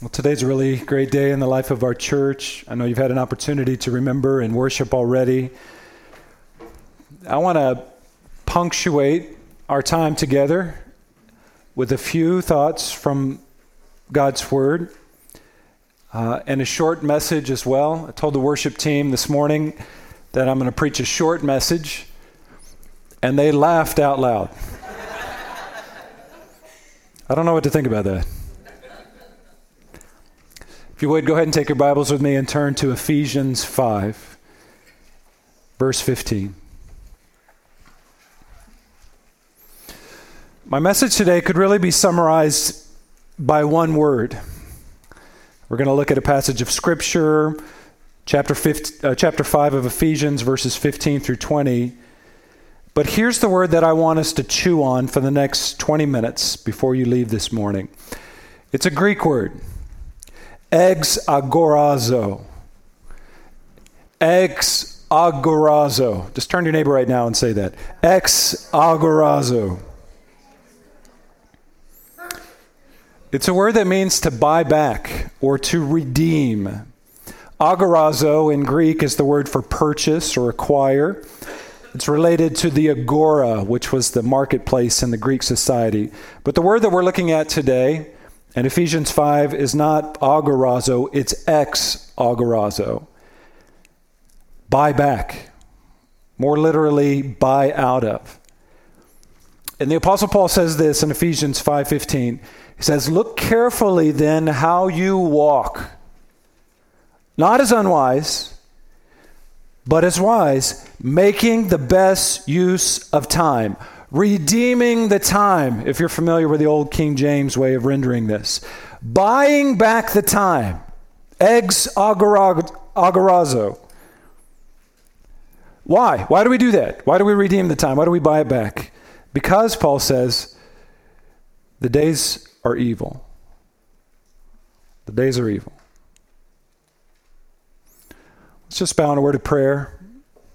Well, today's a really great day in the life of our church. I know you've had an opportunity to remember and worship already. I want to punctuate our time together with a few thoughts from God's Word uh, and a short message as well. I told the worship team this morning that I'm going to preach a short message, and they laughed out loud. I don't know what to think about that. If you would, go ahead and take your Bibles with me and turn to Ephesians 5, verse 15. My message today could really be summarized by one word. We're going to look at a passage of Scripture, chapter, 15, uh, chapter 5 of Ephesians, verses 15 through 20. But here's the word that I want us to chew on for the next 20 minutes before you leave this morning. It's a Greek word. Ex agorazo. Ex agorazo. Just turn to your neighbor right now and say that. Ex agorazo. It's a word that means to buy back or to redeem. Agorazo in Greek is the word for purchase or acquire. It's related to the agora, which was the marketplace in the Greek society. But the word that we're looking at today and Ephesians 5 is not agorazo, it's ex agorazo. Buy back. More literally, buy out of. And the apostle Paul says this in Ephesians 5:15. He says, "Look carefully then how you walk, not as unwise, but as wise, making the best use of time." Redeeming the time, if you're familiar with the old King James way of rendering this, buying back the time, ex agorazo. Why? Why do we do that? Why do we redeem the time? Why do we buy it back? Because, Paul says, the days are evil. The days are evil. Let's just bow in a word of prayer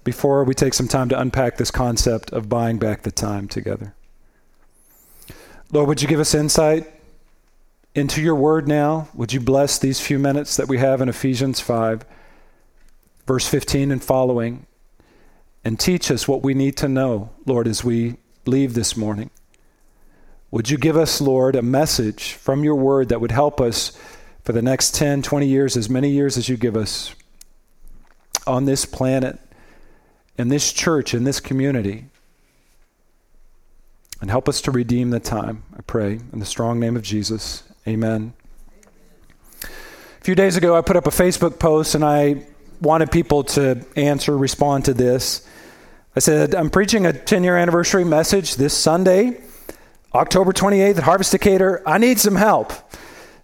before we take some time to unpack this concept of buying back the time together. Lord, would you give us insight into your word now? Would you bless these few minutes that we have in Ephesians 5, verse 15 and following, and teach us what we need to know, Lord, as we leave this morning? Would you give us, Lord, a message from your word that would help us for the next 10, 20 years, as many years as you give us on this planet? In this church, in this community. And help us to redeem the time, I pray, in the strong name of Jesus. Amen. A few days ago, I put up a Facebook post and I wanted people to answer, respond to this. I said, I'm preaching a 10 year anniversary message this Sunday, October 28th at Harvest Decatur. I need some help.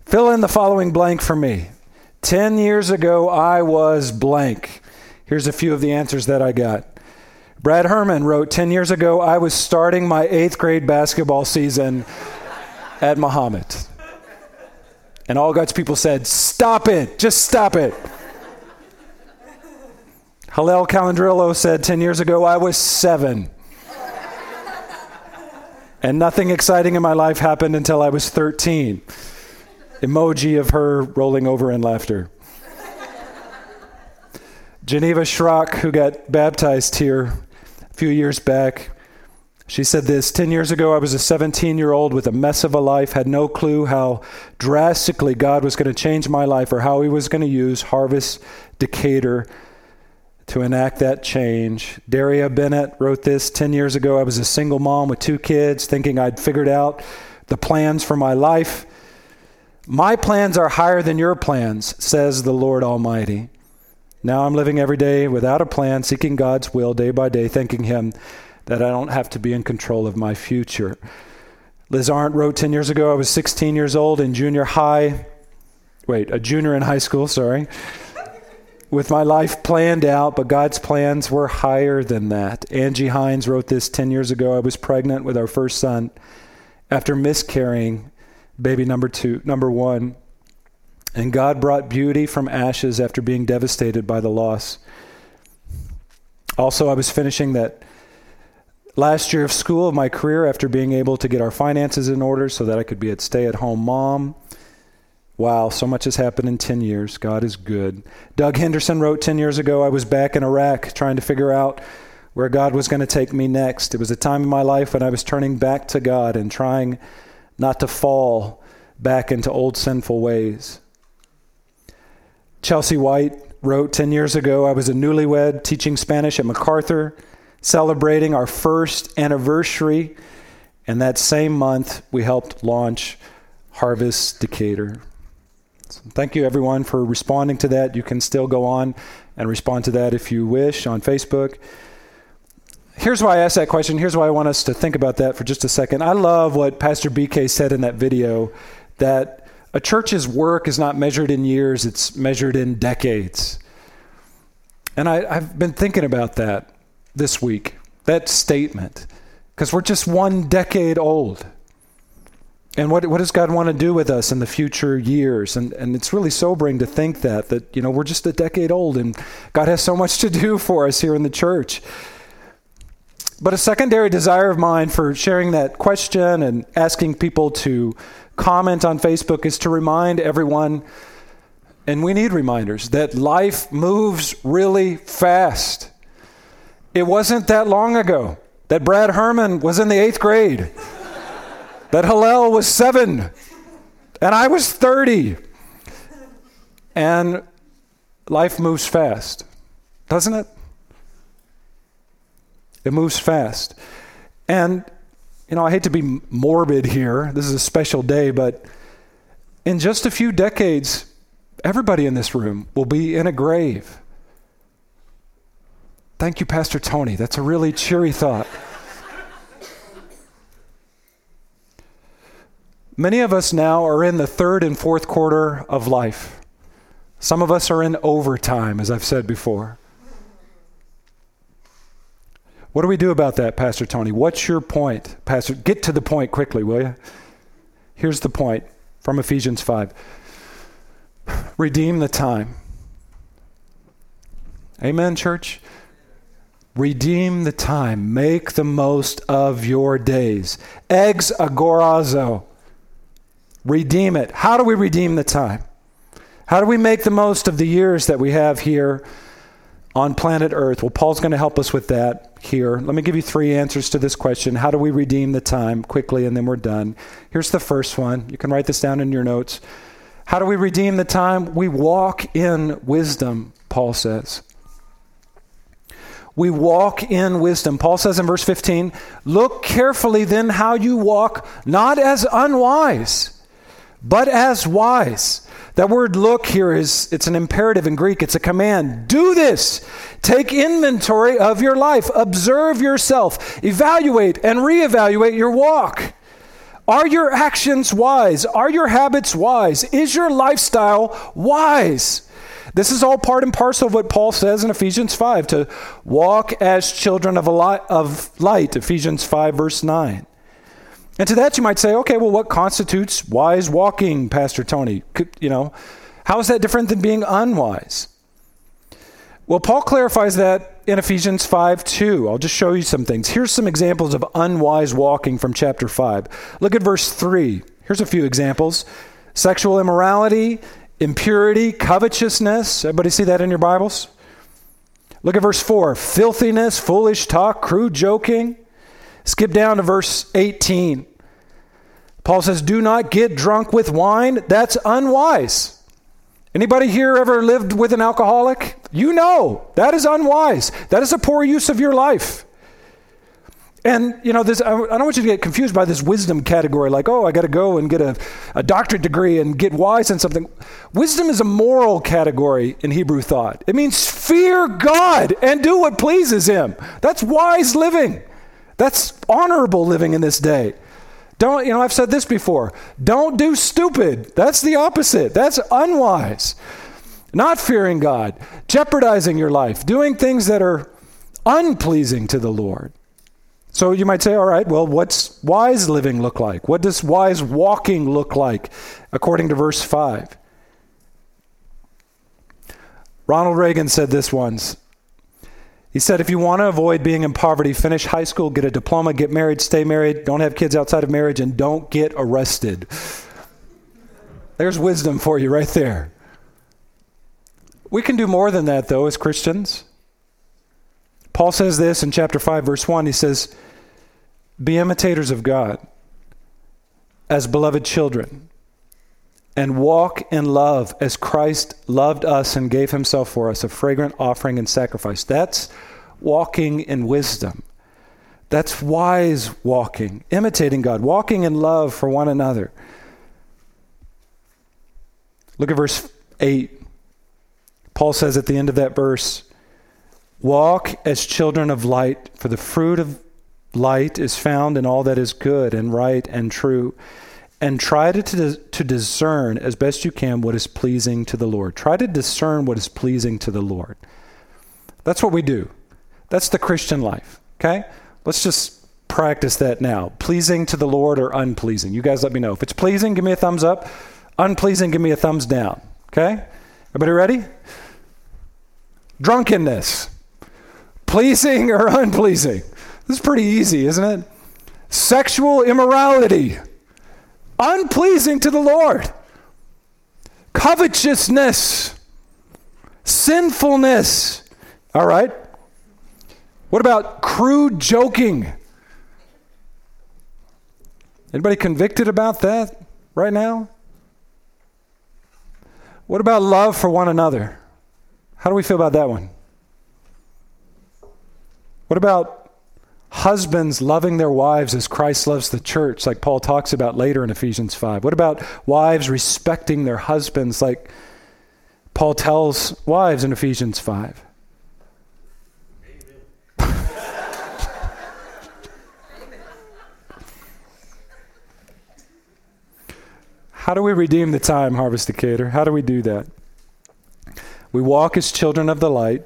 Fill in the following blank for me. 10 years ago, I was blank. Here's a few of the answers that I got. Brad Herman wrote 10 years ago, I was starting my eighth grade basketball season at Mahomet. And all God's people said, Stop it, just stop it. Hillel Calandrillo said 10 years ago, I was seven. and nothing exciting in my life happened until I was 13. Emoji of her rolling over in laughter. Geneva Schrock, who got baptized here a few years back, she said this 10 years ago, I was a 17 year old with a mess of a life, had no clue how drastically God was going to change my life or how He was going to use Harvest Decatur to enact that change. Daria Bennett wrote this 10 years ago. I was a single mom with two kids, thinking I'd figured out the plans for my life. My plans are higher than your plans, says the Lord Almighty. Now I'm living every day without a plan, seeking God's will day by day, thanking Him that I don't have to be in control of my future. Liz Arndt wrote 10 years ago, I was 16 years old in junior high. Wait, a junior in high school, sorry. With my life planned out, but God's plans were higher than that. Angie Hines wrote this 10 years ago. I was pregnant with our first son after miscarrying baby number two, number one. And God brought beauty from ashes after being devastated by the loss. Also, I was finishing that last year of school of my career after being able to get our finances in order so that I could be a stay at home mom Wow, so much has happened in 10 years. God is good. Doug Henderson wrote 10 years ago I was back in Iraq trying to figure out where God was going to take me next. It was a time in my life when I was turning back to God and trying not to fall back into old sinful ways. Chelsea White wrote 10 years ago I was a newlywed teaching Spanish at MacArthur, celebrating our first anniversary. And that same month, we helped launch Harvest Decatur. So thank you, everyone, for responding to that. You can still go on and respond to that if you wish on Facebook. Here's why I asked that question. Here's why I want us to think about that for just a second. I love what Pastor BK said in that video that a church's work is not measured in years, it's measured in decades. And I, have been thinking about that this week, that statement, because we're just one decade old. And what, what does God want to do with us in the future years? And, and it's really sobering to think that, that, you know, we're just a decade old and God has so much to do for us here in the church. But a secondary desire of mine for sharing that question and asking people to comment on Facebook is to remind everyone, and we need reminders, that life moves really fast. It wasn't that long ago that Brad Herman was in the eighth grade that Hillel was seven and I was 30. And life moves fast, doesn't it? It moves fast. And, you know, I hate to be morbid here. This is a special day, but in just a few decades, everybody in this room will be in a grave. Thank you, Pastor Tony. That's a really cheery thought. Many of us now are in the third and fourth quarter of life. Some of us are in overtime, as I've said before. What do we do about that, Pastor Tony? What's your point? Pastor, get to the point quickly, will you? Here's the point from Ephesians 5 Redeem the time. Amen, church? Redeem the time. Make the most of your days. Ex agorazo. Redeem it. How do we redeem the time? How do we make the most of the years that we have here on planet Earth? Well, Paul's going to help us with that here. Let me give you three answers to this question. How do we redeem the time quickly, and then we're done? Here's the first one. You can write this down in your notes. How do we redeem the time? We walk in wisdom, Paul says. We walk in wisdom. Paul says in verse 15, Look carefully then how you walk, not as unwise but as wise. That word look here is it's an imperative in Greek, it's a command. Do this. Take inventory of your life, observe yourself, evaluate and reevaluate your walk. Are your actions wise? Are your habits wise? Is your lifestyle wise? This is all part and parcel of what Paul says in Ephesians 5 to walk as children of, light, of light, Ephesians 5, verse 9. And to that, you might say, okay, well, what constitutes wise walking, Pastor Tony? You know, how is that different than being unwise? Well, Paul clarifies that in Ephesians 5 2. I'll just show you some things. Here's some examples of unwise walking from chapter 5. Look at verse 3. Here's a few examples sexual immorality, impurity, covetousness. Everybody see that in your Bibles? Look at verse 4 filthiness, foolish talk, crude joking. Skip down to verse 18. Paul says, Do not get drunk with wine. That's unwise. Anybody here ever lived with an alcoholic? You know that is unwise. That is a poor use of your life. And, you know, this, I don't want you to get confused by this wisdom category, like, oh, I got to go and get a, a doctorate degree and get wise in something. Wisdom is a moral category in Hebrew thought. It means fear God and do what pleases Him. That's wise living. That's honorable living in this day. Don't, you know, I've said this before. Don't do stupid. That's the opposite. That's unwise. Not fearing God, jeopardizing your life, doing things that are unpleasing to the Lord. So you might say, all right, well, what's wise living look like? What does wise walking look like according to verse 5? Ronald Reagan said this once he said, if you want to avoid being in poverty, finish high school, get a diploma, get married, stay married, don't have kids outside of marriage, and don't get arrested. There's wisdom for you right there. We can do more than that, though, as Christians. Paul says this in chapter 5, verse 1. He says, Be imitators of God as beloved children, and walk in love as Christ loved us and gave himself for us, a fragrant offering and sacrifice. That's walking in wisdom. That's wise walking, imitating God, walking in love for one another. Look at verse 8. Paul says at the end of that verse, Walk as children of light, for the fruit of light is found in all that is good and right and true. And try to, to, to discern as best you can what is pleasing to the Lord. Try to discern what is pleasing to the Lord. That's what we do. That's the Christian life, okay? Let's just practice that now. Pleasing to the Lord or unpleasing? You guys let me know. If it's pleasing, give me a thumbs up. Unpleasing, give me a thumbs down, okay? Everybody ready? Drunkenness pleasing or unpleasing? This is pretty easy, isn't it? Sexual immorality, unpleasing to the Lord. Covetousness, sinfulness. All right. What about crude joking? Anybody convicted about that right now? What about love for one another? How do we feel about that one? What about husbands loving their wives as Christ loves the church, like Paul talks about later in Ephesians 5? What about wives respecting their husbands, like Paul tells wives in Ephesians 5? How do we redeem the time, Harvest Decatur? How do we do that? We walk as children of the light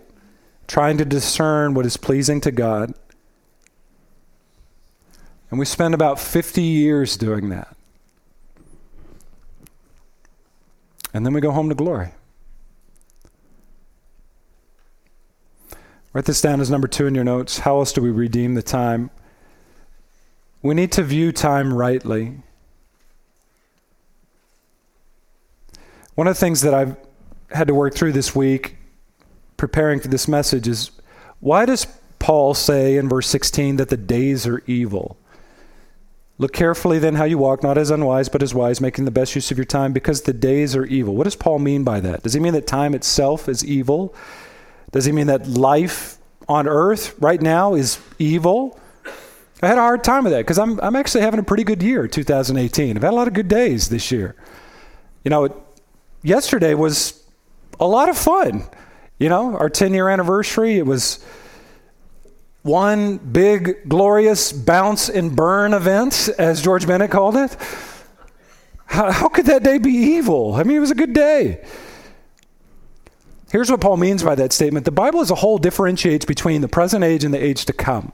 trying to discern what is pleasing to God. And we spend about 50 years doing that. And then we go home to glory. Write this down as number two in your notes. How else do we redeem the time? We need to view time rightly. One of the things that I've had to work through this week preparing for this message is why does Paul say in verse 16 that the days are evil? Look carefully then how you walk, not as unwise, but as wise, making the best use of your time, because the days are evil. What does Paul mean by that? Does he mean that time itself is evil? Does he mean that life on earth right now is evil? I had a hard time with that because I'm, I'm actually having a pretty good year, 2018. I've had a lot of good days this year. You know, it, yesterday was a lot of fun. You know, our 10 year anniversary, it was one big, glorious bounce and burn event, as George Bennett called it. How, how could that day be evil? I mean, it was a good day. Here's what Paul means by that statement the Bible as a whole differentiates between the present age and the age to come.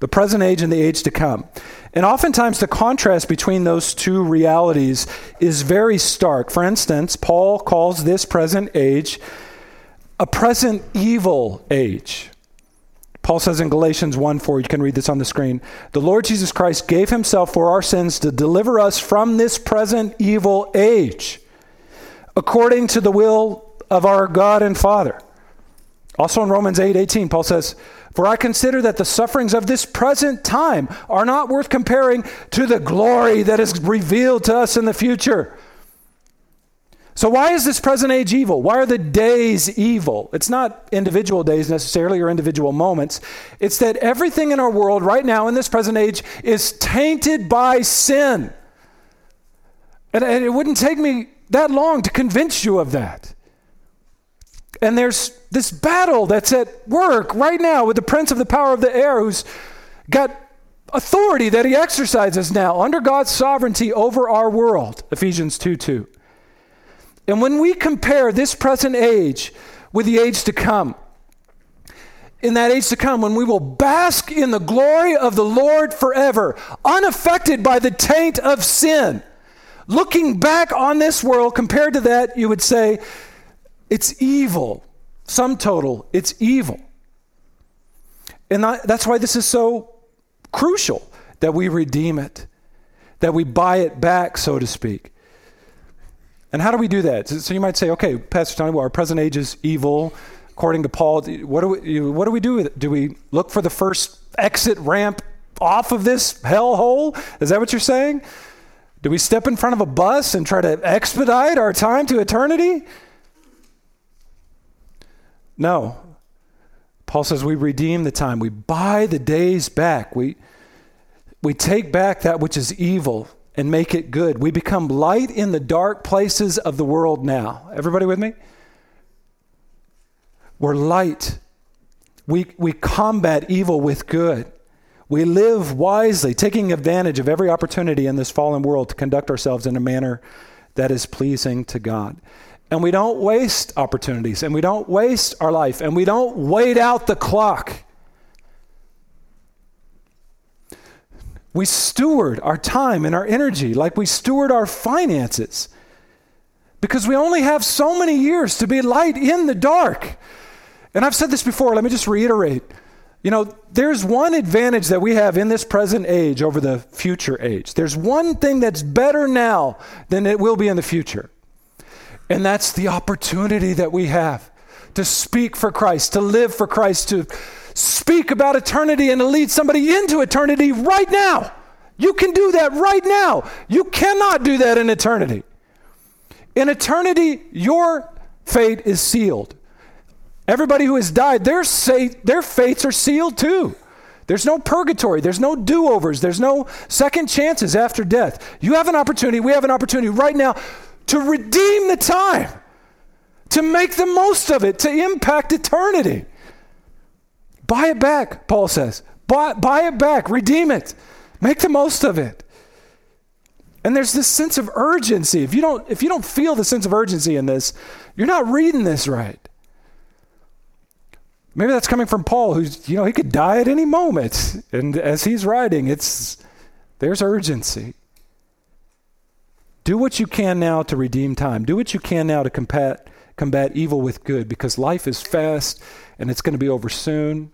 The present age and the age to come. And oftentimes, the contrast between those two realities is very stark. For instance, Paul calls this present age a present evil age. Paul says in Galatians 1 4, you can read this on the screen. The Lord Jesus Christ gave himself for our sins to deliver us from this present evil age, according to the will of our God and Father. Also in Romans 8 18, Paul says, For I consider that the sufferings of this present time are not worth comparing to the glory that is revealed to us in the future. So, why is this present age evil? Why are the days evil? It's not individual days necessarily or individual moments. It's that everything in our world right now in this present age is tainted by sin. And, and it wouldn't take me that long to convince you of that. And there's this battle that's at work right now with the prince of the power of the air who's got authority that he exercises now under God's sovereignty over our world. Ephesians 2 2. And when we compare this present age with the age to come, in that age to come, when we will bask in the glory of the Lord forever, unaffected by the taint of sin, looking back on this world, compared to that, you would say, it's evil. Sum total, it's evil. And that's why this is so crucial that we redeem it, that we buy it back, so to speak. And how do we do that? So you might say, okay, Pastor Tony, well, our present age is evil. According to Paul, what do we, what do, we do with it? Do we look for the first exit ramp off of this hellhole? Is that what you're saying? Do we step in front of a bus and try to expedite our time to eternity? No. Paul says we redeem the time. We buy the days back. We, we take back that which is evil and make it good. We become light in the dark places of the world now. Everybody with me? We're light. We, we combat evil with good. We live wisely, taking advantage of every opportunity in this fallen world to conduct ourselves in a manner that is pleasing to God. And we don't waste opportunities, and we don't waste our life, and we don't wait out the clock. We steward our time and our energy like we steward our finances because we only have so many years to be light in the dark. And I've said this before, let me just reiterate. You know, there's one advantage that we have in this present age over the future age. There's one thing that's better now than it will be in the future. And that's the opportunity that we have to speak for Christ, to live for Christ, to speak about eternity and to lead somebody into eternity right now. You can do that right now. You cannot do that in eternity. In eternity, your fate is sealed. Everybody who has died, their, say, their fates are sealed too. There's no purgatory. There's no do overs. There's no second chances after death. You have an opportunity. We have an opportunity right now to redeem the time, to make the most of it, to impact eternity. Buy it back, Paul says. Buy, buy it back, redeem it, make the most of it. And there's this sense of urgency. If you don't, if you don't feel the sense of urgency in this, you're not reading this right. Maybe that's coming from Paul, who's, you know, he could die at any moment. And as he's writing, it's there's urgency. Do what you can now to redeem time. Do what you can now to combat combat evil with good because life is fast and it's going to be over soon.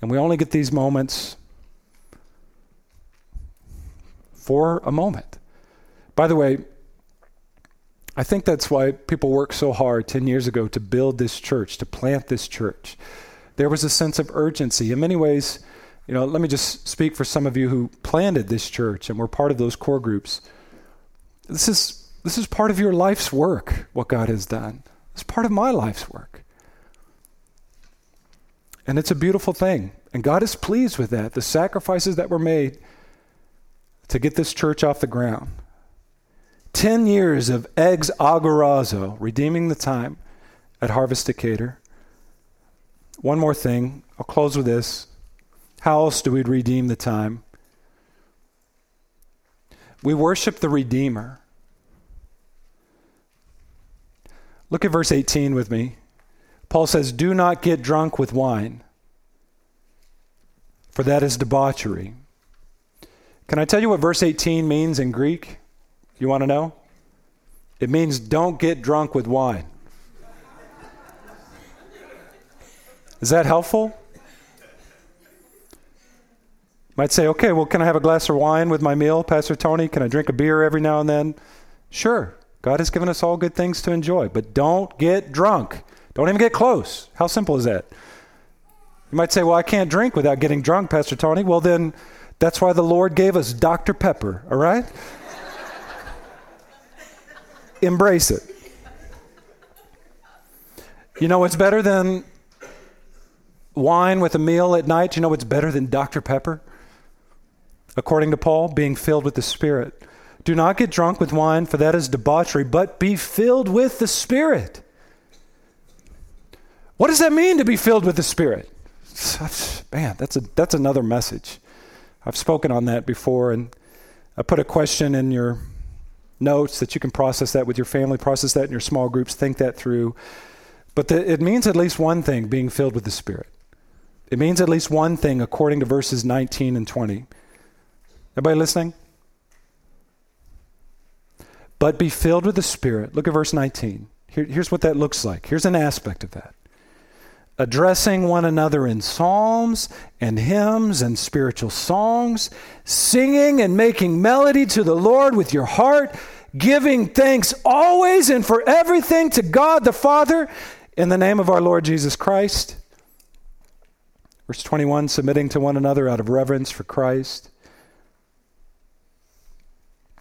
And we only get these moments for a moment. By the way, I think that's why people worked so hard 10 years ago to build this church, to plant this church. There was a sense of urgency. In many ways, you know, let me just speak for some of you who planted this church and were part of those core groups. This is this is part of your life's work, what God has done. It's part of my life's work. And it's a beautiful thing. And God is pleased with that, the sacrifices that were made to get this church off the ground. 10 years of ex agorazo, redeeming the time at Harvest Decatur. One more thing, I'll close with this. How else do we redeem the time? We worship the Redeemer. Look at verse 18 with me. Paul says, Do not get drunk with wine, for that is debauchery. Can I tell you what verse 18 means in Greek? You want to know? It means don't get drunk with wine. Is that helpful? Might say, okay, well, can I have a glass of wine with my meal, Pastor Tony? Can I drink a beer every now and then? Sure. God has given us all good things to enjoy, but don't get drunk. Don't even get close. How simple is that? You might say, well, I can't drink without getting drunk, Pastor Tony. Well, then that's why the Lord gave us Dr. Pepper, all right? Embrace it. You know what's better than wine with a meal at night? You know what's better than Dr. Pepper? According to Paul, being filled with the Spirit. Do not get drunk with wine, for that is debauchery, but be filled with the Spirit. What does that mean to be filled with the Spirit? Man, that's, a, that's another message. I've spoken on that before, and I put a question in your notes that you can process that with your family, process that in your small groups, think that through. But the, it means at least one thing being filled with the Spirit. It means at least one thing according to verses 19 and 20. Everybody listening? but be filled with the Spirit. Look at verse 19. Here, here's what that looks like. Here's an aspect of that addressing one another in psalms and hymns and spiritual songs, singing and making melody to the Lord with your heart, giving thanks always and for everything to God the Father in the name of our Lord Jesus Christ. Verse 21 submitting to one another out of reverence for Christ.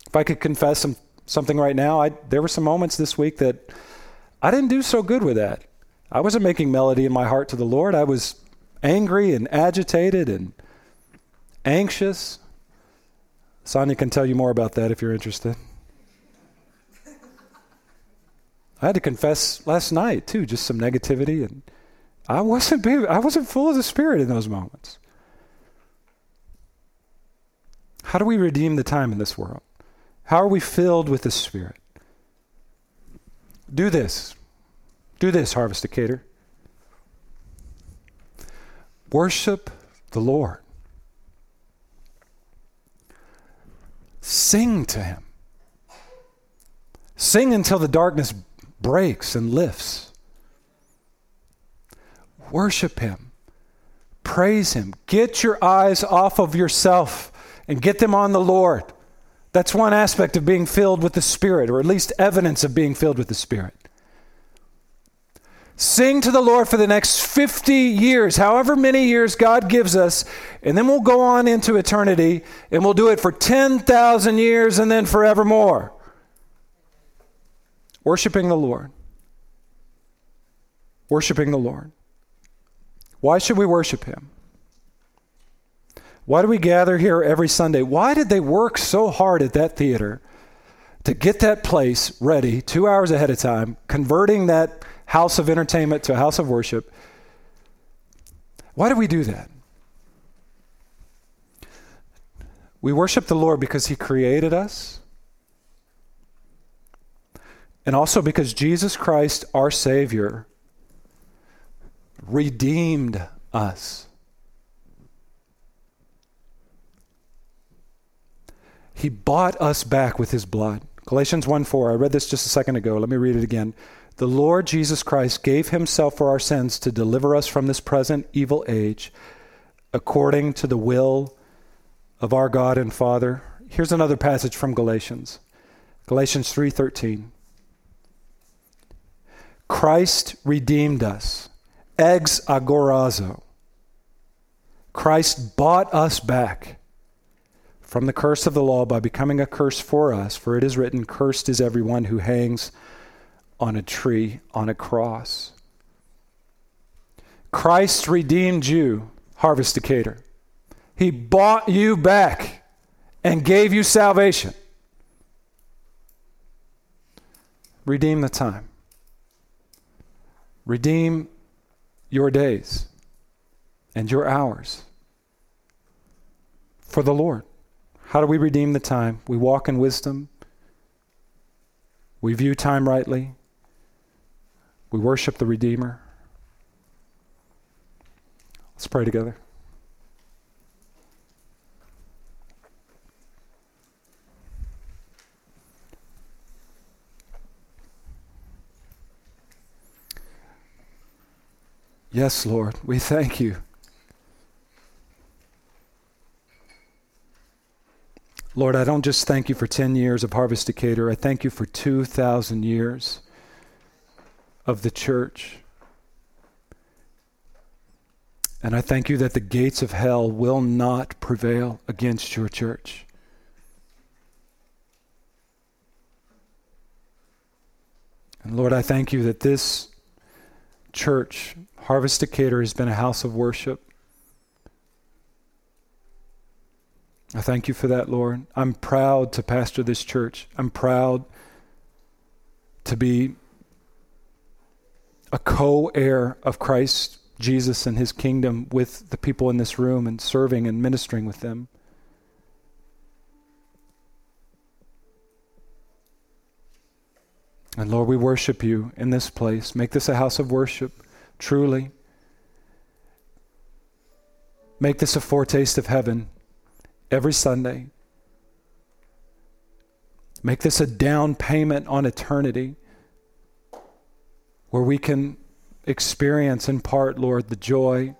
If I could confess some, something right now, I, there were some moments this week that I didn't do so good with that. I wasn't making melody in my heart to the Lord. I was angry and agitated and anxious. Sonia can tell you more about that if you're interested. I had to confess last night too, just some negativity, and I wasn't I wasn't full of the Spirit in those moments. How do we redeem the time in this world? How are we filled with the Spirit? Do this. Do this, Harvest Decatur. Worship the Lord. Sing to Him. Sing until the darkness breaks and lifts. Worship Him. Praise Him. Get your eyes off of yourself and get them on the Lord. That's one aspect of being filled with the Spirit, or at least evidence of being filled with the Spirit. Sing to the Lord for the next 50 years, however many years God gives us, and then we'll go on into eternity and we'll do it for 10,000 years and then forevermore. Worshiping the Lord. Worshiping the Lord. Why should we worship Him? Why do we gather here every Sunday? Why did they work so hard at that theater to get that place ready two hours ahead of time, converting that house of entertainment to a house of worship. Why do we do that? We worship the Lord because He created us, and also because Jesus Christ, our Savior, redeemed us. He bought us back with His blood. Galatians 1 4. I read this just a second ago. Let me read it again. The Lord Jesus Christ gave himself for our sins to deliver us from this present evil age according to the will of our God and Father. Here's another passage from Galatians. Galatians 3:13. Christ redeemed us ex agorazo. Christ bought us back from the curse of the law by becoming a curse for us, for it is written, Cursed is everyone who hangs on a tree, on a cross. Christ redeemed you, Harvest Decatur. He bought you back and gave you salvation. Redeem the time. Redeem your days and your hours for the Lord. How do we redeem the time? We walk in wisdom. We view time rightly. We worship the Redeemer. Let's pray together. Yes, Lord, we thank you. Lord, I don't just thank you for 10 years of Harvest Decatur, I thank you for 2,000 years of the church. And I thank you that the gates of hell will not prevail against your church. And Lord, I thank you that this church, Harvest Decatur, has been a house of worship. I thank you for that, Lord. I'm proud to pastor this church. I'm proud to be a co heir of Christ Jesus and his kingdom with the people in this room and serving and ministering with them. And Lord, we worship you in this place. Make this a house of worship, truly. Make this a foretaste of heaven every Sunday. Make this a down payment on eternity where we can experience in part, Lord, the joy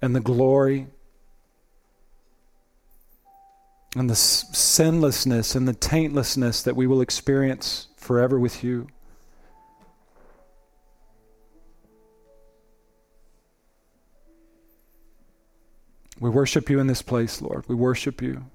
and the glory and the sinlessness and the taintlessness that we will experience forever with you. We worship you in this place, Lord. We worship you.